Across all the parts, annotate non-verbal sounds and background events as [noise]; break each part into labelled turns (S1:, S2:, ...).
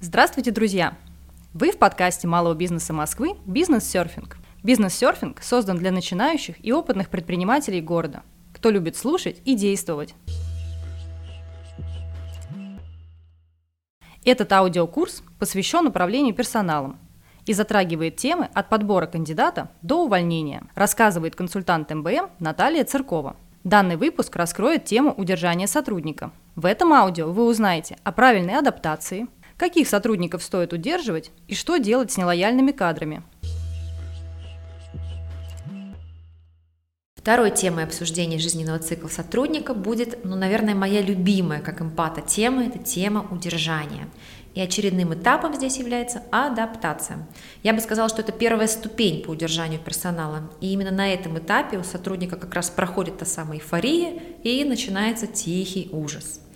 S1: Здравствуйте, друзья! Вы в подкасте малого бизнеса Москвы «Бизнес-серфинг». Бизнес-серфинг создан для начинающих и опытных предпринимателей города, кто любит слушать и действовать. Этот аудиокурс посвящен управлению персоналом и затрагивает темы от подбора кандидата до увольнения, рассказывает консультант МБМ Наталья Циркова. Данный выпуск раскроет тему удержания сотрудника. В этом аудио вы узнаете о правильной адаптации – каких сотрудников стоит удерживать и что делать с нелояльными кадрами.
S2: Второй темой обсуждения жизненного цикла сотрудника будет, ну, наверное, моя любимая как эмпата тема – это тема удержания. И очередным этапом здесь является адаптация. Я бы сказала, что это первая ступень по удержанию персонала. И именно на этом этапе у сотрудника как раз проходит та самая эйфория и начинается тихий ужас –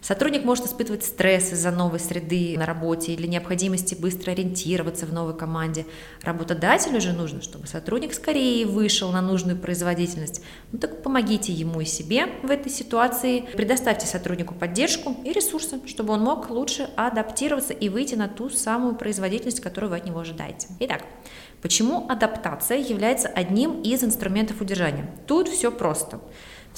S2: Сотрудник может испытывать стресс из-за новой среды на работе или необходимости быстро ориентироваться в новой команде. Работодателю же нужно, чтобы сотрудник скорее вышел на нужную производительность. Ну так помогите ему и себе в этой ситуации, предоставьте сотруднику поддержку и ресурсы, чтобы он мог лучше адаптироваться и выйти на ту самую производительность, которую вы от него ожидаете. Итак, почему адаптация является одним из инструментов удержания? Тут все просто.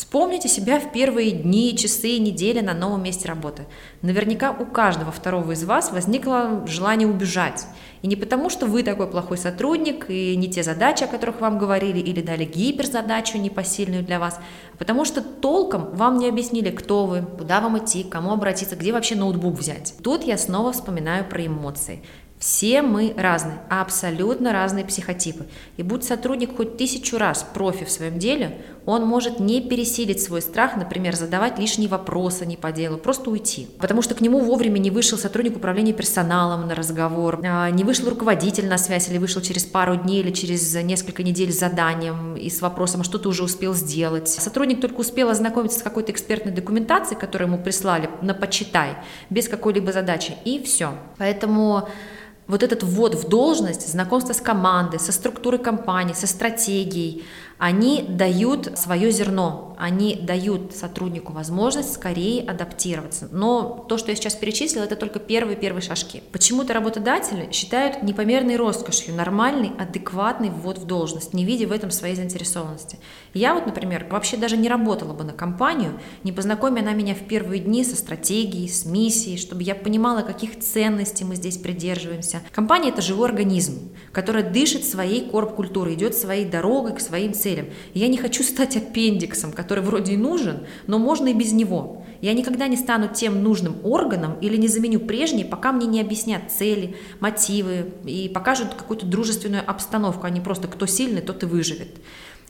S2: Вспомните себя в первые дни, часы, недели на новом месте работы. Наверняка у каждого второго из вас возникло желание убежать. И не потому, что вы такой плохой сотрудник, и не те задачи, о которых вам говорили, или дали гиперзадачу непосильную для вас, а потому что толком вам не объяснили, кто вы, куда вам идти, к кому обратиться, где вообще ноутбук взять. Тут я снова вспоминаю про эмоции. Все мы разные, абсолютно разные психотипы. И будь сотрудник хоть тысячу раз профи в своем деле, он может не пересилить свой страх, например, задавать лишние вопросы не по делу, просто уйти. Потому что к нему вовремя не вышел сотрудник управления персоналом на разговор, а, не вышел руководитель на связь или вышел через пару дней или через несколько недель с заданием и с вопросом, а что ты уже успел сделать. Сотрудник только успел ознакомиться с какой-то экспертной документацией, которую ему прислали на почитай, без какой-либо задачи, и все. Поэтому вот этот ввод в должность, знакомство с командой, со структурой компании, со стратегией, они дают свое зерно, они дают сотруднику возможность скорее адаптироваться. Но то, что я сейчас перечислила, это только первые-первые шажки. Почему-то работодатели считают непомерной роскошью нормальный, адекватный ввод в должность, не видя в этом своей заинтересованности. Я вот, например, вообще даже не работала бы на компанию, не познакомя она меня в первые дни со стратегией, с миссией, чтобы я понимала, каких ценностей мы здесь придерживаемся. Компания – это живой организм, который дышит своей корп-культурой, идет своей дорогой к своим целям целям. я не хочу стать аппендиксом, который вроде и нужен, но можно и без него. Я никогда не стану тем нужным органом или не заменю прежний, пока мне не объяснят цели, мотивы и покажут какую-то дружественную обстановку, а не просто кто сильный, тот и выживет.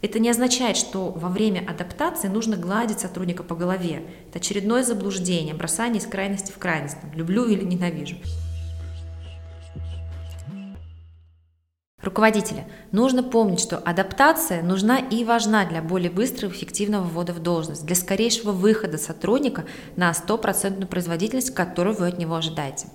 S2: Это не означает, что во время адаптации нужно гладить сотрудника по голове. Это очередное заблуждение, бросание из крайности в крайность. Люблю или ненавижу. Руководителя, нужно помнить, что адаптация нужна и важна для более быстрого и эффективного ввода в должность, для скорейшего выхода сотрудника на стопроцентную производительность, которую вы от него ожидаете.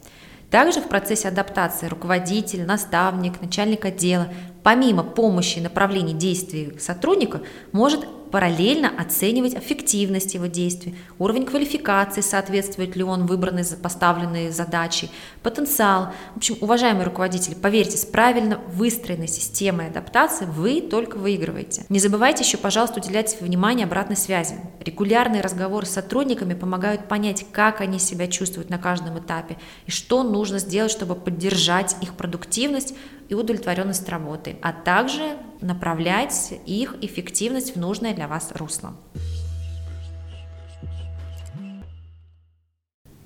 S2: Также в процессе адаптации руководитель, наставник, начальник отдела, помимо помощи и направлений действий сотрудника, может параллельно оценивать эффективность его действий, уровень квалификации, соответствует ли он выбранной поставленной задаче, потенциал. В общем, уважаемые руководители, поверьте, с правильно выстроенной системой адаптации вы только выигрываете. Не забывайте еще, пожалуйста, уделять внимание обратной связи. Регулярные разговоры с сотрудниками помогают понять, как они себя чувствуют на каждом этапе и что нужно сделать, чтобы поддержать их продуктивность и удовлетворенность работы, а также направлять их эффективность в нужное для вас русло.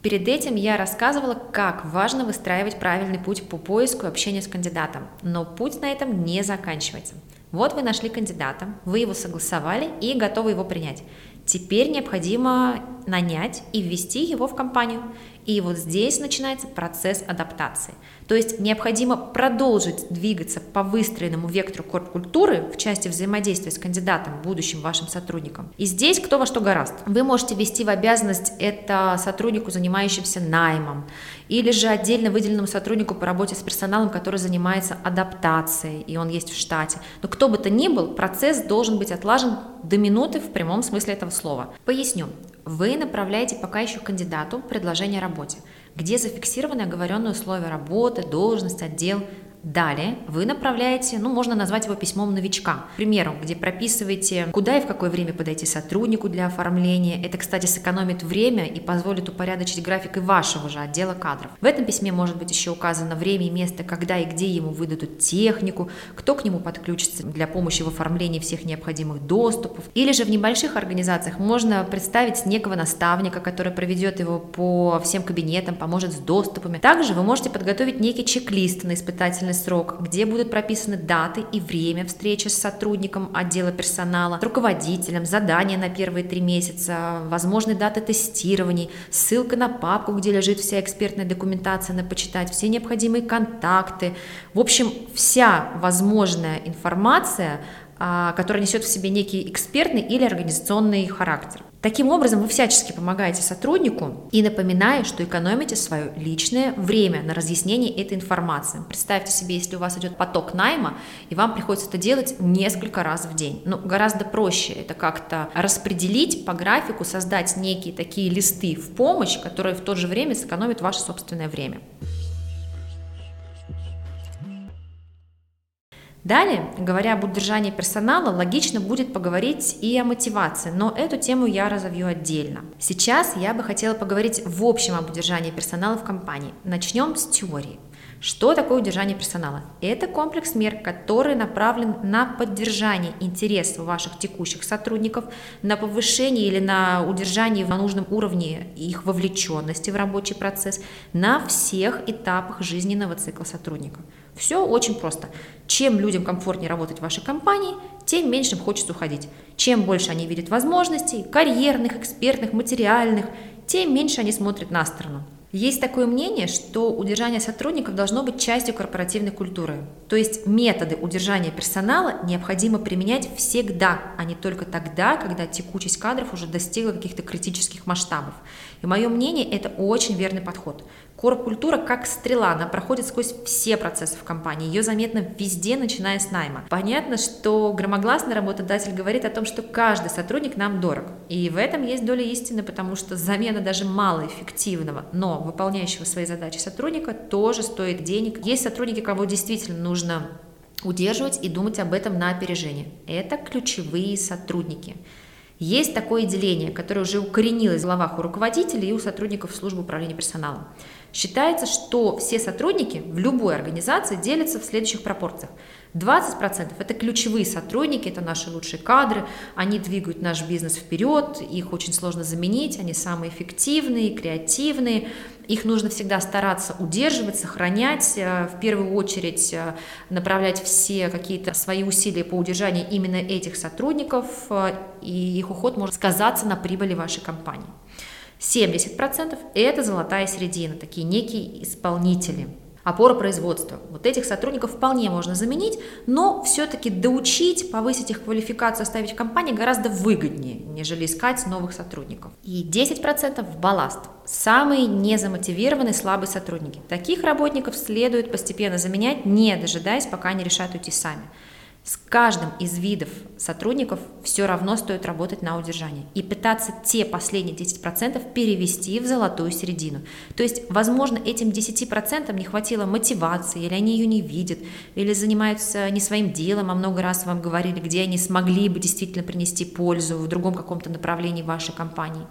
S2: Перед этим я рассказывала, как важно выстраивать правильный путь по поиску и общению с кандидатом, но путь на этом не заканчивается. Вот вы нашли кандидата, вы его согласовали и готовы его принять. Теперь необходимо нанять и ввести его в компанию. И вот здесь начинается процесс адаптации. То есть необходимо продолжить двигаться по выстроенному вектору корп-культуры в части взаимодействия с кандидатом, будущим вашим сотрудником. И здесь кто во что гораст. Вы можете вести в обязанность это сотруднику, занимающемуся наймом, или же отдельно выделенному сотруднику по работе с персоналом, который занимается адаптацией, и он есть в штате. Но кто бы то ни был, процесс должен быть отлажен до минуты в прямом смысле этого слова. Поясню. Вы направляете пока еще кандидату предложение о работе. где зафиксированы оговоренные условия работы, должность, отдел, Далее вы направляете, ну, можно назвать его письмом новичка. К примеру, где прописываете, куда и в какое время подойти сотруднику для оформления. Это, кстати, сэкономит время и позволит упорядочить график и вашего же отдела кадров. В этом письме может быть еще указано время и место, когда и где ему выдадут технику, кто к нему подключится для помощи в оформлении всех необходимых доступов. Или же в небольших организациях можно представить некого наставника, который проведет его по всем кабинетам, поможет с доступами. Также вы можете подготовить некий чек-лист на испытательный испытательный срок, где будут прописаны даты и время встречи с сотрудником отдела персонала, руководителем, задания на первые три месяца, возможные даты тестирований, ссылка на папку, где лежит вся экспертная документация на почитать, все необходимые контакты. В общем, вся возможная информация а, которая несет в себе некий экспертный или организационный характер. Таким образом, вы всячески помогаете сотруднику и напоминая, что экономите свое личное время на разъяснение этой информации. Представьте себе, если у вас идет поток найма, и вам приходится это делать несколько раз в день. Ну, гораздо проще это как-то распределить по графику, создать некие такие листы в помощь, которые в то же время сэкономят ваше собственное время. Далее, говоря об удержании персонала, логично будет поговорить и о мотивации, но эту тему я разовью отдельно. Сейчас я бы хотела поговорить в общем об удержании персонала в компании. Начнем с теории. Что такое удержание персонала? Это комплекс мер, который направлен на поддержание интересов ваших текущих сотрудников, на повышение или на удержание на нужном уровне их вовлеченности в рабочий процесс на всех этапах жизненного цикла сотрудника. Все очень просто. Чем людям комфортнее работать в вашей компании, тем меньше им хочется уходить. Чем больше они видят возможностей, карьерных, экспертных, материальных, тем меньше они смотрят на сторону. Есть такое мнение, что удержание сотрудников должно быть частью корпоративной культуры. То есть методы удержания персонала необходимо применять всегда, а не только тогда, когда текучесть кадров уже достигла каких-то критических масштабов. И мое мнение, это очень верный подход. Корп-культура как стрела, она проходит сквозь все процессы в компании, ее заметно везде, начиная с найма. Понятно, что громогласный работодатель говорит о том, что каждый сотрудник нам дорог. И в этом есть доля истины, потому что замена даже малоэффективного, но выполняющего свои задачи сотрудника тоже стоит денег. Есть сотрудники, кого действительно нужно удерживать и думать об этом на опережение. Это ключевые сотрудники. Есть такое деление, которое уже укоренилось в головах у руководителей и у сотрудников службы управления персоналом. Считается, что все сотрудники в любой организации делятся в следующих пропорциях. 20% это ключевые сотрудники, это наши лучшие кадры, они двигают наш бизнес вперед, их очень сложно заменить, они самые эффективные, креативные, их нужно всегда стараться удерживать, сохранять, э, в первую очередь э, направлять все какие-то свои усилия по удержанию именно этих сотрудников, э, и их уход может сказаться на прибыли вашей компании. 70% это золотая середина, такие некие исполнители – опора производства. Вот этих сотрудников вполне можно заменить, но все-таки доучить, повысить их квалификацию, оставить в компании гораздо выгоднее, нежели искать новых сотрудников. И 10% в балласт. Самые незамотивированные слабые сотрудники. Таких работников следует постепенно заменять, не дожидаясь, пока они решат уйти сами. С каждым из видов сотрудников все равно стоит работать на удержание и пытаться те последние 10% перевести в золотую середину. То есть, возможно, этим 10% не хватило мотивации, или они ее не видят, или занимаются не своим делом, а много раз вам говорили, где они смогли бы действительно принести пользу в другом каком-то направлении вашей компании.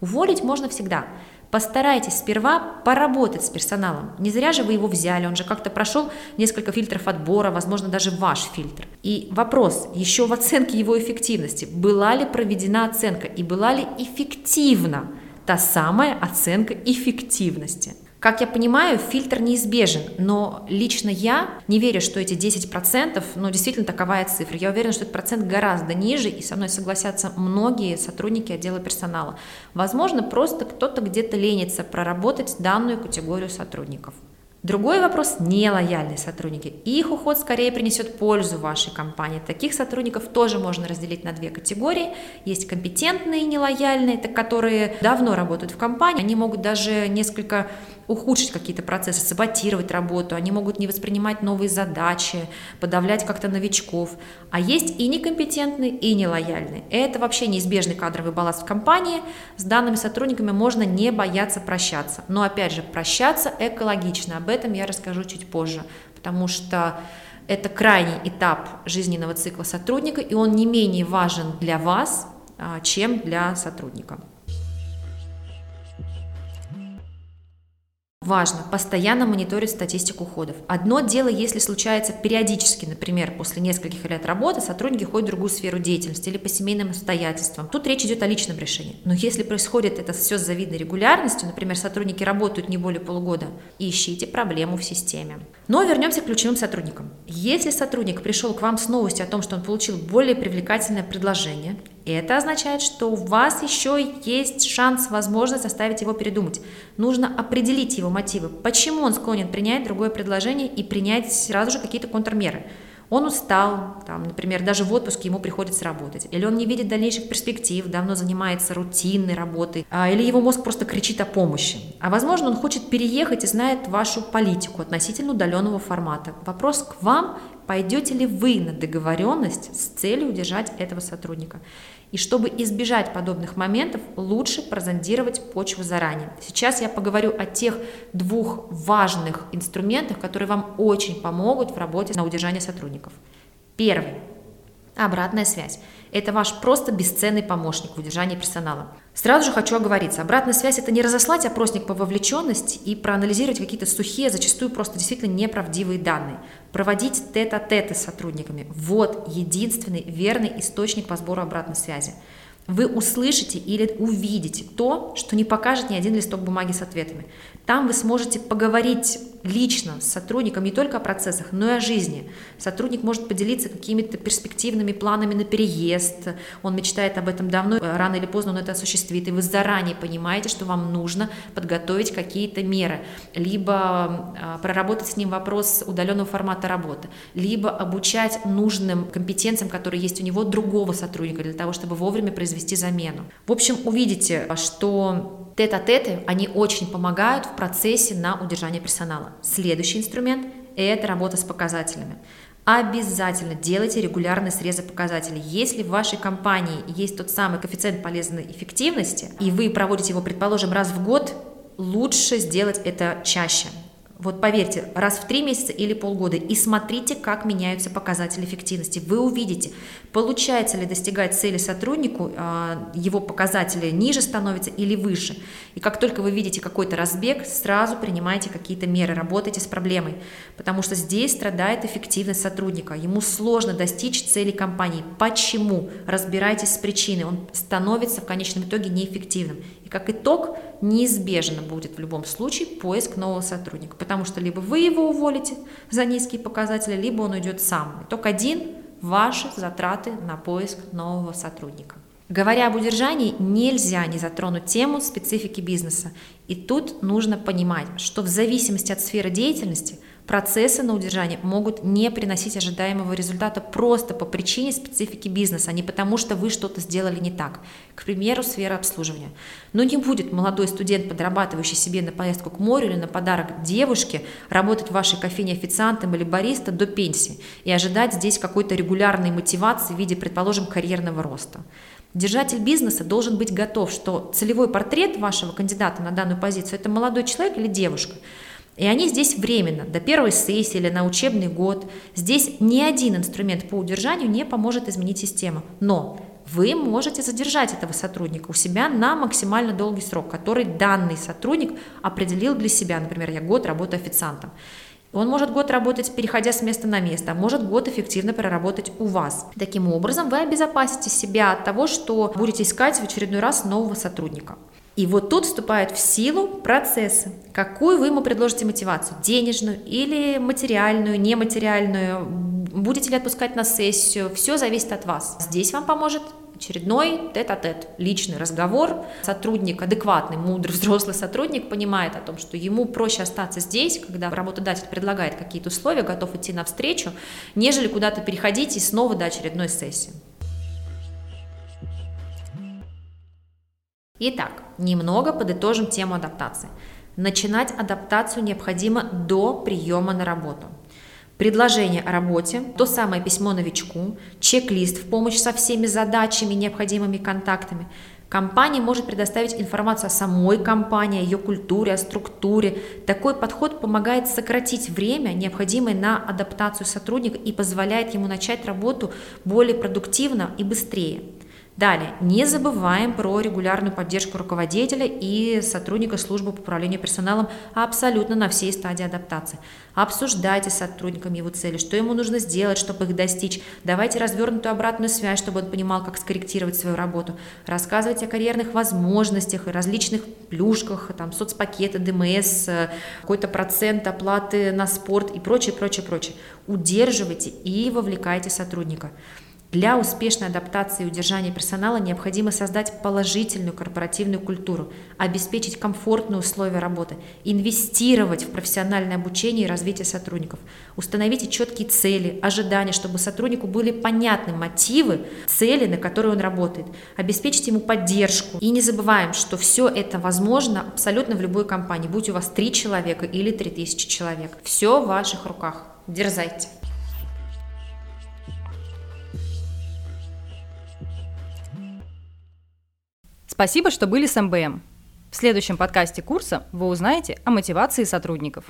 S2: Уволить можно всегда. Постарайтесь сперва поработать с персоналом. Не зря же вы его взяли, он же как-то прошел несколько фильтров отбора, возможно, даже ваш фильтр. И вопрос еще в оценке его эффективности. Была ли проведена оценка и была ли эффективна та самая оценка эффективности? Как я понимаю, фильтр неизбежен, но лично я не верю, что эти 10%, ну, действительно таковая цифра. Я уверена, что этот процент гораздо ниже, и со мной согласятся многие сотрудники отдела персонала. Возможно, просто кто-то где-то ленится проработать данную категорию сотрудников. Другой вопрос – нелояльные сотрудники. Их уход скорее принесет пользу вашей компании. Таких сотрудников тоже можно разделить на две категории. Есть компетентные нелояльные, это которые давно работают в компании. Они могут даже несколько ухудшить какие-то процессы, саботировать работу, они могут не воспринимать новые задачи, подавлять как-то новичков. А есть и некомпетентные, и нелояльные. Это вообще неизбежный кадровый баланс в компании. С данными сотрудниками можно не бояться прощаться. Но опять же, прощаться экологично. Об этом я расскажу чуть позже, потому что это крайний этап жизненного цикла сотрудника, и он не менее важен для вас, а, чем для сотрудника. Важно постоянно мониторить статистику уходов. Одно дело, если случается периодически, например, после нескольких лет работы сотрудники ходят в другую сферу деятельности или по семейным обстоятельствам. Тут речь идет о личном решении. Но если происходит это все с завидной регулярностью, например, сотрудники работают не более полугода, ищите проблему в системе. Но вернемся к ключевым сотрудникам. Если сотрудник пришел к вам с новостью о том, что он получил более привлекательное предложение, это означает, что у вас еще есть шанс, возможность заставить его передумать. Нужно определить его мотивы, почему он склонен принять другое предложение и принять сразу же какие-то контрмеры. Он устал, там, например, даже в отпуске ему приходится работать, или он не видит дальнейших перспектив, давно занимается рутинной работой, а, или его мозг просто кричит о помощи. А возможно, он хочет переехать и знает вашу политику относительно удаленного формата. Вопрос к вам, пойдете ли вы на договоренность с целью удержать этого сотрудника. И чтобы избежать подобных моментов, лучше прозондировать почву заранее. Сейчас я поговорю о тех двух важных инструментах, которые вам очень помогут в работе на удержание сотрудников. Первый Обратная связь. Это ваш просто бесценный помощник в удержании персонала. Сразу же хочу оговориться. Обратная связь – это не разослать опросник по вовлеченности и проанализировать какие-то сухие, зачастую просто действительно неправдивые данные. Проводить тет-а-теты с сотрудниками. Вот единственный верный источник по сбору обратной связи. Вы услышите или увидите то, что не покажет ни один листок бумаги с ответами. Там вы сможете поговорить лично с сотрудником не только о процессах, но и о жизни. Сотрудник может поделиться какими-то перспективными планами на переезд, он мечтает об этом давно, рано или поздно он это осуществит, и вы заранее понимаете, что вам нужно подготовить какие-то меры, либо а, проработать с ним вопрос удаленного формата работы, либо обучать нужным компетенциям, которые есть у него, другого сотрудника, для того, чтобы вовремя произвести замену. В общем, увидите, что тет-а-теты, они очень помогают в процессе на удержание персонала. Следующий инструмент – это работа с показателями. Обязательно делайте регулярные срезы показателей. Если в вашей компании есть тот самый коэффициент полезной эффективности, и вы проводите его, предположим, раз в год, лучше сделать это чаще. Вот поверьте, раз в три месяца или полгода и смотрите, как меняются показатели эффективности. Вы увидите, получается ли достигать цели сотруднику, а, его показатели ниже становятся или выше. И как только вы видите какой-то разбег, сразу принимайте какие-то меры, работайте с проблемой, потому что здесь страдает эффективность сотрудника. Ему сложно достичь цели компании. Почему? Разбирайтесь с причиной. Он становится в конечном итоге неэффективным. Как итог, неизбежно будет в любом случае поиск нового сотрудника, потому что либо вы его уволите за низкие показатели, либо он уйдет сам. Итог один – ваши затраты на поиск нового сотрудника. Говоря об удержании, нельзя не затронуть тему специфики бизнеса. И тут нужно понимать, что в зависимости от сферы деятельности – Процессы на удержание могут не приносить ожидаемого результата просто по причине специфики бизнеса, а не потому, что вы что-то сделали не так. К примеру, сфера обслуживания. Но не будет молодой студент, подрабатывающий себе на поездку к морю или на подарок девушке, работать в вашей кофейне официантом или бариста до пенсии и ожидать здесь какой-то регулярной мотивации в виде, предположим, карьерного роста. Держатель бизнеса должен быть готов, что целевой портрет вашего кандидата на данную позицию – это молодой человек или девушка – и они здесь временно, до первой сессии или на учебный год. Здесь ни один инструмент по удержанию не поможет изменить систему. Но вы можете задержать этого сотрудника у себя на максимально долгий срок, который данный сотрудник определил для себя. Например, я год работаю официантом. Он может год работать, переходя с места на место, а может год эффективно проработать у вас. Таким образом, вы обезопасите себя от того, что будете искать в очередной раз нового сотрудника. И вот тут вступают в силу процессы. Какую вы ему предложите мотивацию? Денежную или материальную, нематериальную? Будете ли отпускать на сессию? Все зависит от вас. Здесь вам поможет очередной тет-а-тет, личный разговор. Сотрудник, адекватный, мудрый, [laughs] взрослый сотрудник понимает о том, что ему проще остаться здесь, когда работодатель предлагает какие-то условия, готов идти навстречу, нежели куда-то переходить и снова до очередной сессии. Итак, немного подытожим тему адаптации. Начинать адаптацию необходимо до приема на работу. Предложение о работе, то самое письмо новичку, чек-лист в помощь со всеми задачами, необходимыми контактами. Компания может предоставить информацию о самой компании, о ее культуре, о структуре. Такой подход помогает сократить время, необходимое на адаптацию сотрудника и позволяет ему начать работу более продуктивно и быстрее. Далее, не забываем про регулярную поддержку руководителя и сотрудника службы по управлению персоналом абсолютно на всей стадии адаптации. Обсуждайте с сотрудником его цели, что ему нужно сделать, чтобы их достичь. Давайте развернутую обратную связь, чтобы он понимал, как скорректировать свою работу. Рассказывайте о карьерных возможностях и различных плюшках, там, соцпакеты, ДМС, какой-то процент оплаты на спорт и прочее, прочее, прочее. Удерживайте и вовлекайте сотрудника. Для успешной адаптации и удержания персонала необходимо создать положительную корпоративную культуру, обеспечить комфортные условия работы, инвестировать в профессиональное обучение и развитие сотрудников. Установите четкие цели, ожидания, чтобы сотруднику были понятны мотивы, цели, на которые он работает. Обеспечить ему поддержку. И не забываем, что все это возможно абсолютно в любой компании, будь у вас три человека или три тысячи человек. Все в ваших руках. Дерзайте.
S1: Спасибо, что были с МБМ. В следующем подкасте курса вы узнаете о мотивации сотрудников.